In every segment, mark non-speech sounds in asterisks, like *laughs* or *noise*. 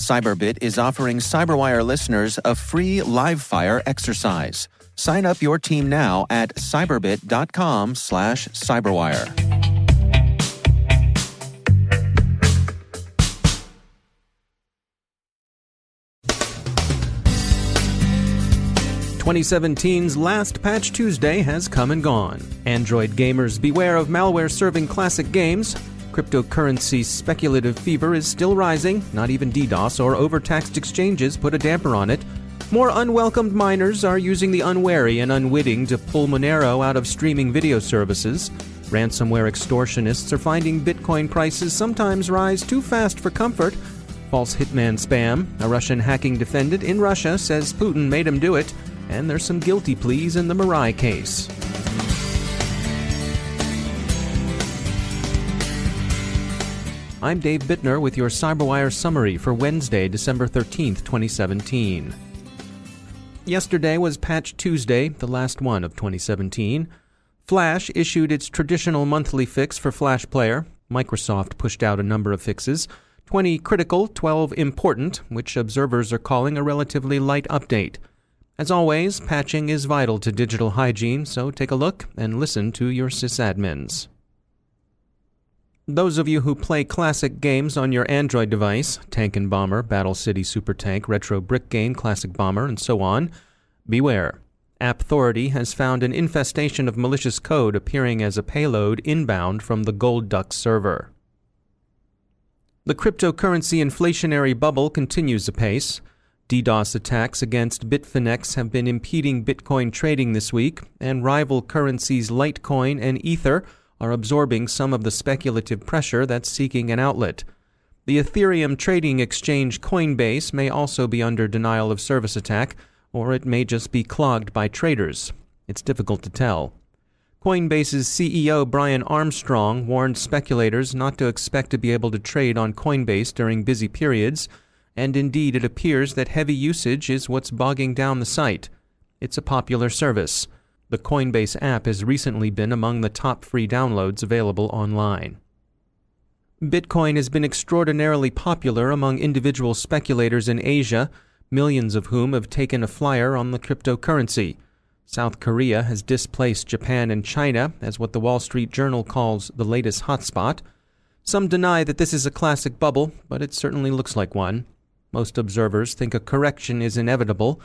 Cyberbit is offering Cyberwire listeners a free live fire exercise. Sign up your team now at cyberbit.com slash cyberwire. 2017's last Patch Tuesday has come and gone. Android gamers beware of malware serving classic games. Cryptocurrency speculative fever is still rising. Not even DDoS or overtaxed exchanges put a damper on it. More unwelcomed miners are using the unwary and unwitting to pull Monero out of streaming video services. Ransomware extortionists are finding Bitcoin prices sometimes rise too fast for comfort. False hitman spam. A Russian hacking defendant in Russia says Putin made him do it and there's some guilty pleas in the Mirai case. I'm Dave Bittner with your CyberWire summary for Wednesday, December 13th, 2017. Yesterday was Patch Tuesday, the last one of 2017. Flash issued its traditional monthly fix for Flash Player. Microsoft pushed out a number of fixes 20 critical, 12 important, which observers are calling a relatively light update. As always, patching is vital to digital hygiene, so take a look and listen to your sysadmins. Those of you who play classic games on your Android device, Tank and Bomber, Battle City Super Tank, Retro Brick Game, Classic Bomber, and so on, beware. AppThority has found an infestation of malicious code appearing as a payload inbound from the Gold Duck server. The cryptocurrency inflationary bubble continues apace. DDoS attacks against Bitfinex have been impeding Bitcoin trading this week, and rival currencies Litecoin and Ether are absorbing some of the speculative pressure that's seeking an outlet. The Ethereum trading exchange Coinbase may also be under denial of service attack, or it may just be clogged by traders. It's difficult to tell. Coinbase's CEO Brian Armstrong warned speculators not to expect to be able to trade on Coinbase during busy periods and indeed it appears that heavy usage is what's bogging down the site. It's a popular service. The Coinbase app has recently been among the top free downloads available online. Bitcoin has been extraordinarily popular among individual speculators in Asia, millions of whom have taken a flyer on the cryptocurrency. South Korea has displaced Japan and China as what the Wall Street Journal calls the latest hotspot. Some deny that this is a classic bubble, but it certainly looks like one. Most observers think a correction is inevitable.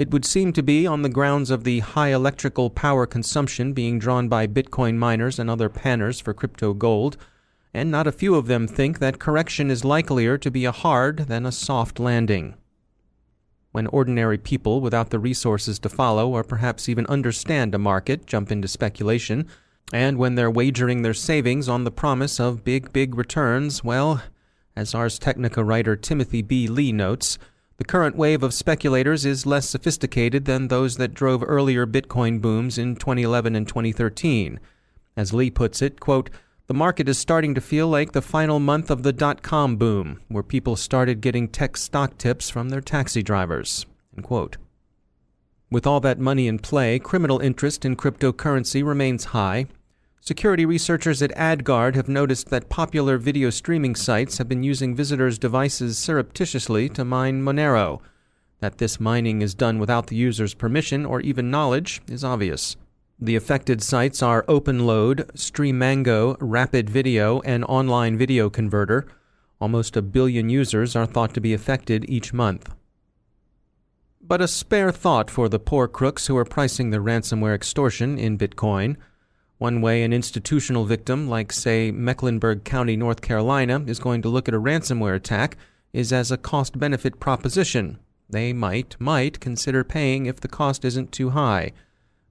It would seem to be on the grounds of the high electrical power consumption being drawn by Bitcoin miners and other panners for crypto gold, and not a few of them think that correction is likelier to be a hard than a soft landing. When ordinary people without the resources to follow or perhaps even understand a market jump into speculation, and when they're wagering their savings on the promise of big, big returns, well, as Ars Technica writer Timothy B. Lee notes, the current wave of speculators is less sophisticated than those that drove earlier Bitcoin booms in 2011 and 2013. As Lee puts it, quote, the market is starting to feel like the final month of the dot com boom, where people started getting tech stock tips from their taxi drivers. With all that money in play, criminal interest in cryptocurrency remains high, Security researchers at AdGuard have noticed that popular video streaming sites have been using visitors' devices surreptitiously to mine Monero. That this mining is done without the user's permission or even knowledge is obvious. The affected sites are OpenLoad, Streamango, Rapid Video, and Online Video Converter. Almost a billion users are thought to be affected each month. But a spare thought for the poor crooks who are pricing the ransomware extortion in Bitcoin. One way an institutional victim, like, say, Mecklenburg County, North Carolina, is going to look at a ransomware attack is as a cost benefit proposition. They might, might consider paying if the cost isn't too high.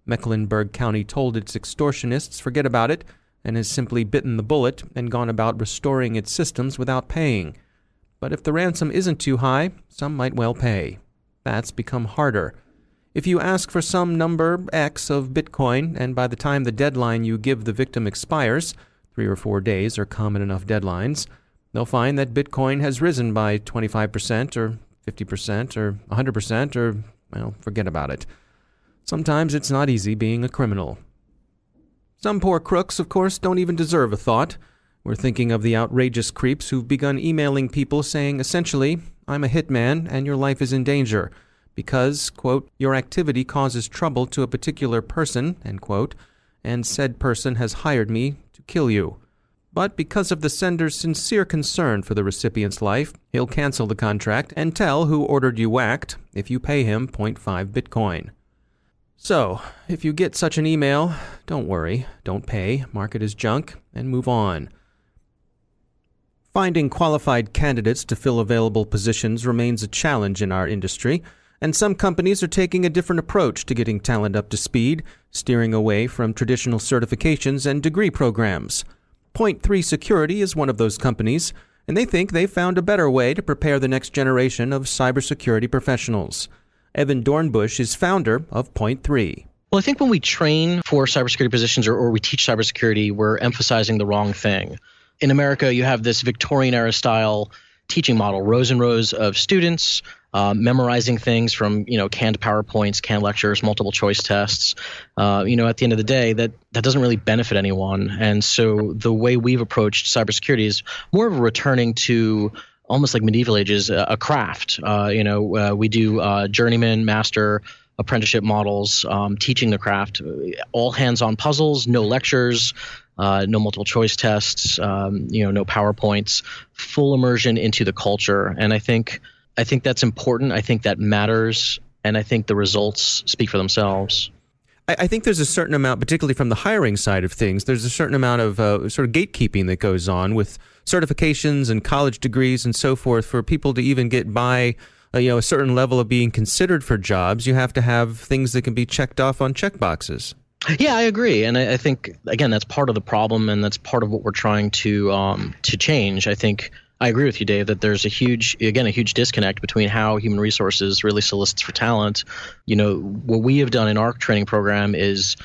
Mecklenburg County told its extortionists forget about it and has simply bitten the bullet and gone about restoring its systems without paying. But if the ransom isn't too high, some might well pay. That's become harder. If you ask for some number X of Bitcoin, and by the time the deadline you give the victim expires, three or four days are common enough deadlines, they'll find that Bitcoin has risen by 25% or 50% or 100% or, well, forget about it. Sometimes it's not easy being a criminal. Some poor crooks, of course, don't even deserve a thought. We're thinking of the outrageous creeps who've begun emailing people saying essentially, I'm a hitman and your life is in danger because, quote, your activity causes trouble to a particular person, end quote, and said person has hired me to kill you. But because of the sender's sincere concern for the recipient's life, he'll cancel the contract and tell who ordered you whacked if you pay him 0.5 Bitcoin. So, if you get such an email, don't worry, don't pay, mark it as junk, and move on. Finding qualified candidates to fill available positions remains a challenge in our industry and some companies are taking a different approach to getting talent up to speed, steering away from traditional certifications and degree programs. Point 3 Security is one of those companies, and they think they've found a better way to prepare the next generation of cybersecurity professionals. Evan Dornbush is founder of Point 3. Well, I think when we train for cybersecurity positions or, or we teach cybersecurity, we're emphasizing the wrong thing. In America, you have this Victorian era style teaching model rows and rows of students uh, memorizing things from you know canned powerpoints canned lectures multiple choice tests uh, you know at the end of the day that that doesn't really benefit anyone and so the way we've approached cybersecurity is more of a returning to almost like medieval ages a, craft uh, you know uh, we do uh, journeyman master apprenticeship models um, teaching the craft all hands on puzzles no lectures uh, no multiple choice tests, um, you know, no PowerPoints, full immersion into the culture. And I think I think that's important. I think that matters, and I think the results speak for themselves. I, think there's a certain amount, particularly from the hiring side of things, there's a certain amount of uh, sort of gatekeeping that goes on with certifications and college degrees and so forth for people to even get by. Uh, you know, a certain level of being considered for jobs, you have to have things that can be checked off on checkboxes. Yeah, I agree, and I, I, think again that's part of the problem, and that's part of what we're trying to um, to change. I think I agree with you, Dave, that there's a huge again a huge disconnect between how human resources really solicits for talent. You know, what we have done in our training program is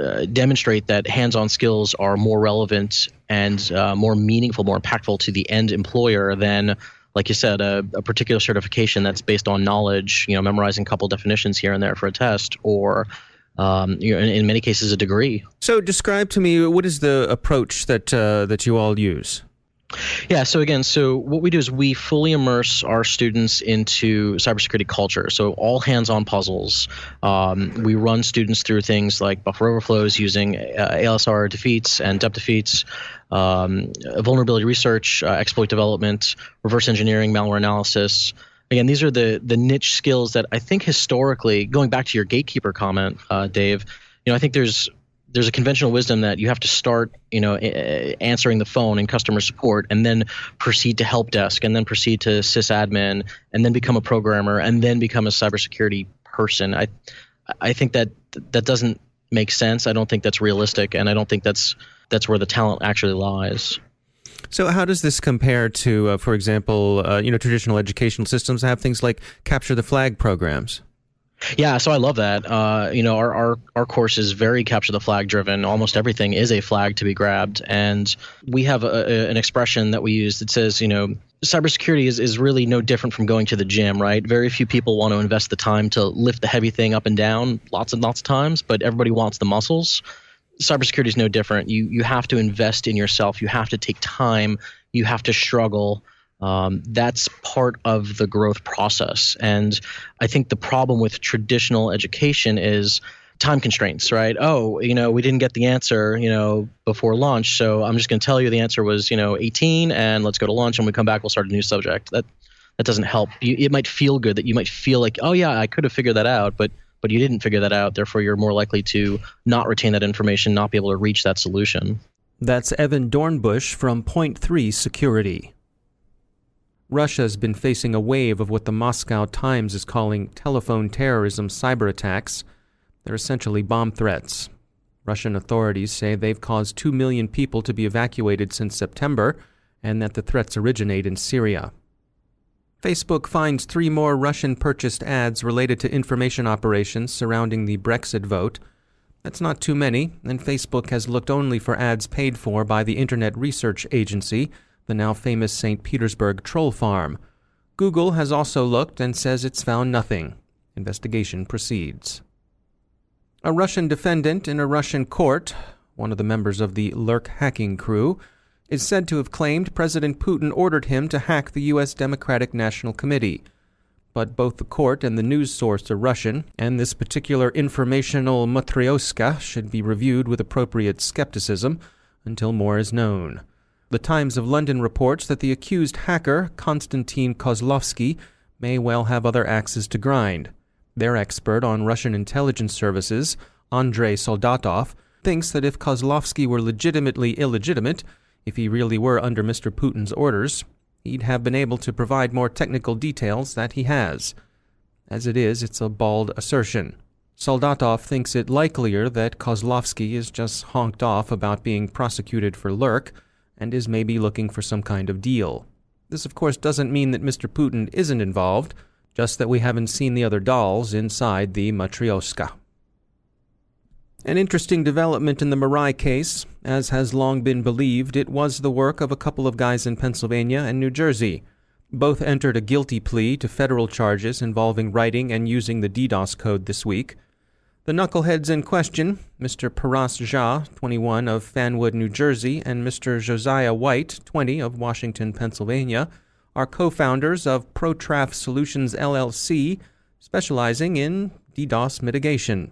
uh, demonstrate that hands-on skills are more relevant and uh, more meaningful, more impactful to the end employer than like you said, a, a, particular certification that's based on knowledge, you know, memorizing a couple definitions here and there for a test, or um, you know, in, in, many cases, a degree. So, describe to me what is the approach that uh, that you all use. Yeah. So again, so what we do is we fully immerse our students into cybersecurity culture. So all hands-on puzzles. Um, we run students through things like buffer overflows using uh, ALSR defeats and DEP defeats, um, vulnerability research, uh, exploit development, reverse engineering, malware analysis again, these are the the niche skills that I think historically, going back to your gatekeeper comment, uh, Dave, you know, I think there's there's a conventional wisdom that you have to start, you know, answering the phone in customer support, and then proceed to help desk, and then proceed to sysadmin, and then become a programmer, and then become a cybersecurity person. I I think that that doesn't make sense. I don't think that's realistic, and I don't think that's that's where the talent actually lies. So, how does this compare to, uh, for example, uh, you know, traditional educational systems have things like capture the flag programs? Yeah, so I love that. Uh, you know, our, our our course is very capture the flag driven. Almost everything is a flag to be grabbed, and we have a, a, an expression that we use that says, you know, cybersecurity is, is really no different from going to the gym, right? Very few people want to invest the time to lift the heavy thing up and down lots and lots of times, but everybody wants the muscles cybersecurity is no different. You you have to invest in yourself. You have to take time. You have to struggle. Um, that's part of the growth process. And I think the problem with traditional education is time constraints, right? Oh, you know, we didn't get the answer, you know, before lunch, so I'm just going to tell you the answer was, you know, 18, and let's go to lunch. And we come back, we'll start a new subject. That that doesn't help. You, it might feel good that you might feel like, oh yeah, I could have figured that out, but but you didn't figure that out. Therefore, you're more likely to not retain that information, not be able to reach that solution. That's Evan Dornbush from Point 3 Security. Russia's been facing a wave of what the Moscow Times is calling telephone terrorism cyber attacks. They're essentially bomb threats. Russian authorities say they've caused 2 million people to be evacuated since September and that the threats originate in Syria. Facebook finds three more Russian purchased ads related to information operations surrounding the Brexit vote. That's not too many, and Facebook has looked only for ads paid for by the Internet Research Agency, the now famous St. Petersburg troll farm. Google has also looked and says it's found nothing. Investigation proceeds. A Russian defendant in a Russian court, one of the members of the Lurk hacking crew, is said to have claimed President Putin ordered him to hack the U.S. Democratic National Committee. But both the court and the news source are Russian, and this particular informational matryoshka should be reviewed with appropriate skepticism until more is known. The Times of London reports that the accused hacker, Konstantin Kozlovsky, may well have other axes to grind. Their expert on Russian intelligence services, Andrei Soldatov, thinks that if Kozlovsky were legitimately illegitimate, if he really were under Mr. Putin's orders, he'd have been able to provide more technical details that he has. As it is, it's a bald assertion. Soldatov thinks it likelier that Kozlovsky is just honked off about being prosecuted for lurk and is maybe looking for some kind of deal. This, of course, doesn't mean that Mr. Putin isn't involved, just that we haven't seen the other dolls inside the Matryoshka. An interesting development in the Mirai case. As has long been believed, it was the work of a couple of guys in Pennsylvania and New Jersey. Both entered a guilty plea to federal charges involving writing and using the DDoS code this week. The knuckleheads in question, Mr. Paras Jha, 21 of Fanwood, New Jersey, and Mr. Josiah White, 20 of Washington, Pennsylvania, are co founders of ProTraf Solutions LLC, specializing in DDoS mitigation.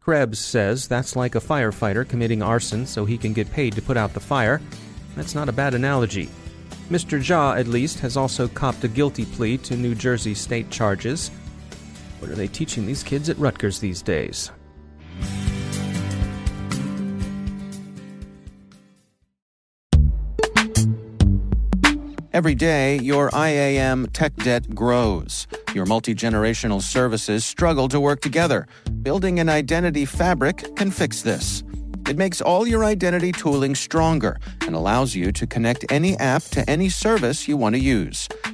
Krebs says that's like a firefighter committing arson so he can get paid to put out the fire. That's not a bad analogy. Mr. Jha, at least, has also copped a guilty plea to New Jersey state charges. What are they teaching these kids at Rutgers these days? Every day, your IAM tech debt grows. Your multi generational services struggle to work together. Building an identity fabric can fix this. It makes all your identity tooling stronger and allows you to connect any app to any service you want to use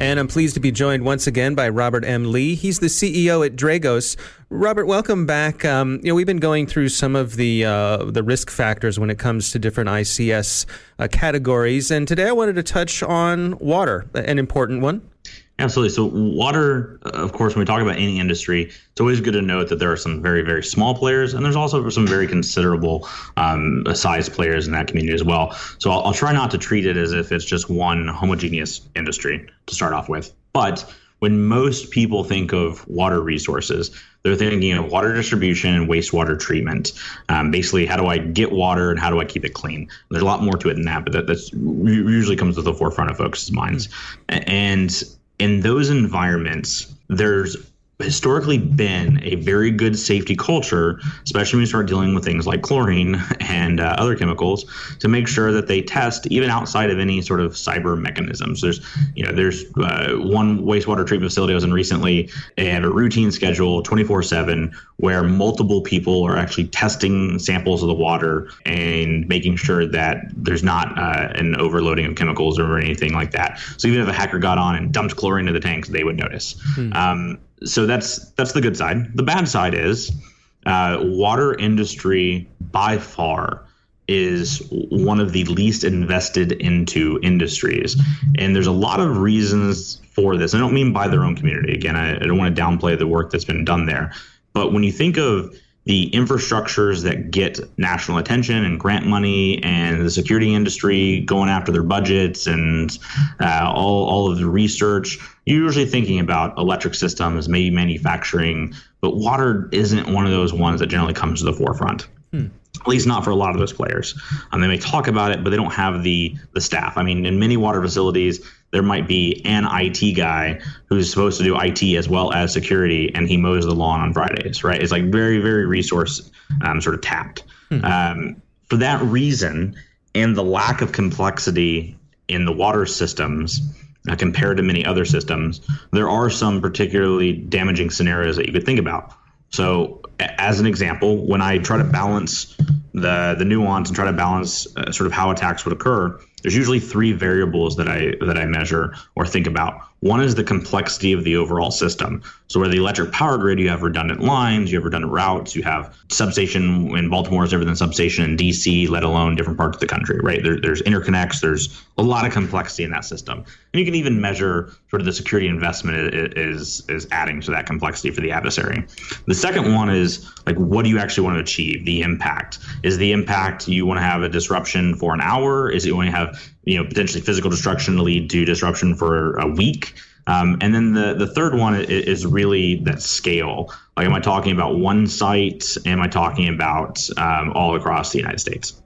And I'm pleased to be joined once again by Robert M. Lee. He's the CEO at Dragos. Robert, welcome back. Um, you know, we've been going through some of the uh, the risk factors when it comes to different ICS uh, categories, and today I wanted to touch on water, an important one. Absolutely. So, water, uh, of course, when we talk about any industry, it's always good to note that there are some very, very small players, and there's also some very considerable um, size players in that community as well. So, I'll, I'll try not to treat it as if it's just one homogeneous industry to start off with. But when most people think of water resources, they're thinking of water distribution and wastewater treatment. Um, basically, how do I get water and how do I keep it clean? There's a lot more to it than that, but that that's usually comes to the forefront of folks' minds. And in those environments, there's historically been a very good safety culture, especially when you start dealing with things like chlorine *laughs* and uh, other chemicals, to make sure that they test even outside of any sort of cyber mechanisms. There's, you know, there's uh, one wastewater treatment facility I was in recently. They have a routine schedule, 24/7, where multiple people are actually testing samples of the water and making sure that there's not uh, an overloading of chemicals or anything like that. So even if a hacker got on and dumped chlorine into the tanks, they would notice. Hmm. Um, so that's that's the good side. The bad side is uh, water industry by far is one of the least invested into industries, and there's a lot of reasons for this. I don't mean by their own community. Again, I, I don't want to downplay the work that's been done there, but when you think of the infrastructures that get national attention and grant money and the security industry going after their budgets and uh, all, all of the research you're usually thinking about electric systems maybe manufacturing but water isn't one of those ones that generally comes to the forefront hmm. at least not for a lot of those players um, they may talk about it but they don't have the the staff i mean in many water facilities there might be an IT guy who's supposed to do IT as well as security, and he mows the lawn on Fridays, right? It's like very, very resource um, sort of tapped. Hmm. Um, for that reason, and the lack of complexity in the water systems uh, compared to many other systems, there are some particularly damaging scenarios that you could think about. So, as an example, when I try to balance the the nuance and try to balance uh, sort of how attacks would occur, there's usually three variables that I that I measure or think about. One is the complexity of the overall system. So where the electric power grid, you have redundant lines, you have redundant routes, you have substation in Baltimore is different than substation in DC, let alone different parts of the country, right? There, there's interconnects, there's a lot of complexity in that system. And you can even measure sort of the security investment is is adding to that complexity for the adversary. The second one is like what do you actually want to achieve? The impact. Is the impact you want to have a disruption for an hour? Is it you have you know potentially physical destruction lead to disruption for a week? Um, and then the the third one is really that scale. Like, am I talking about one site? Am I talking about um, all across the United States?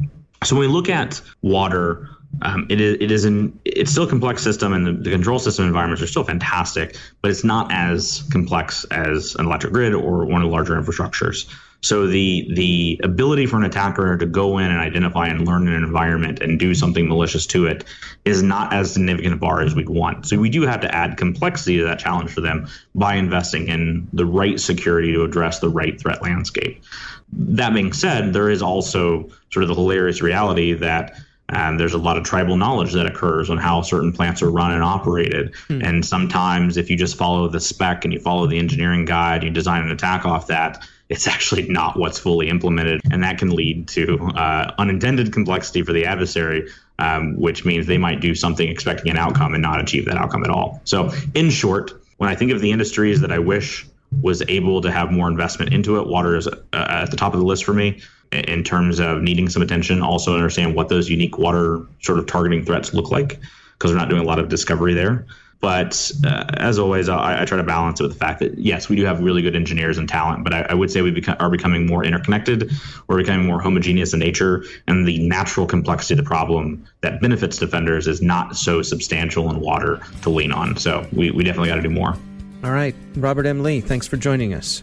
So when we look at water, um, it is it is an it's still a complex system, and the, the, control system environments are still fantastic, but it's not as complex as an electric grid or one of the larger infrastructures. So the the ability for an attacker to go in and identify and learn an environment and do something malicious to it is not as significant a bar as we'd want. So we do have to add complexity to that challenge for them by investing in the right security to address the right threat landscape. That being said, there is also sort of the hilarious reality that and there's a lot of tribal knowledge that occurs on how certain plants are run and operated. Hmm. And sometimes, if you just follow the spec and you follow the engineering guide, you design an attack off that, it's *laughs* actually not what's fully implemented. And that can lead to uh, unintended complexity for the adversary, um, which means they might do something expecting an outcome and not achieve that outcome at all. So, in short, when I think of the industries that I wish was able to have more investment into it, water is uh, at the top of the list for me in terms of needing some attention. Also, understand what those unique water sort of targeting threats look like because we're not doing a lot of discovery there. But uh, as always, I, I, try to balance it with the fact that yes, we do have really good engineers and talent, but I, I would say we beca- are becoming more interconnected. We're becoming more homogeneous in nature, and the natural complexity of the problem that benefits defenders is not so substantial in water to lean on. So we, we definitely got to do more. All right, Robert M. Lee, thanks for joining us.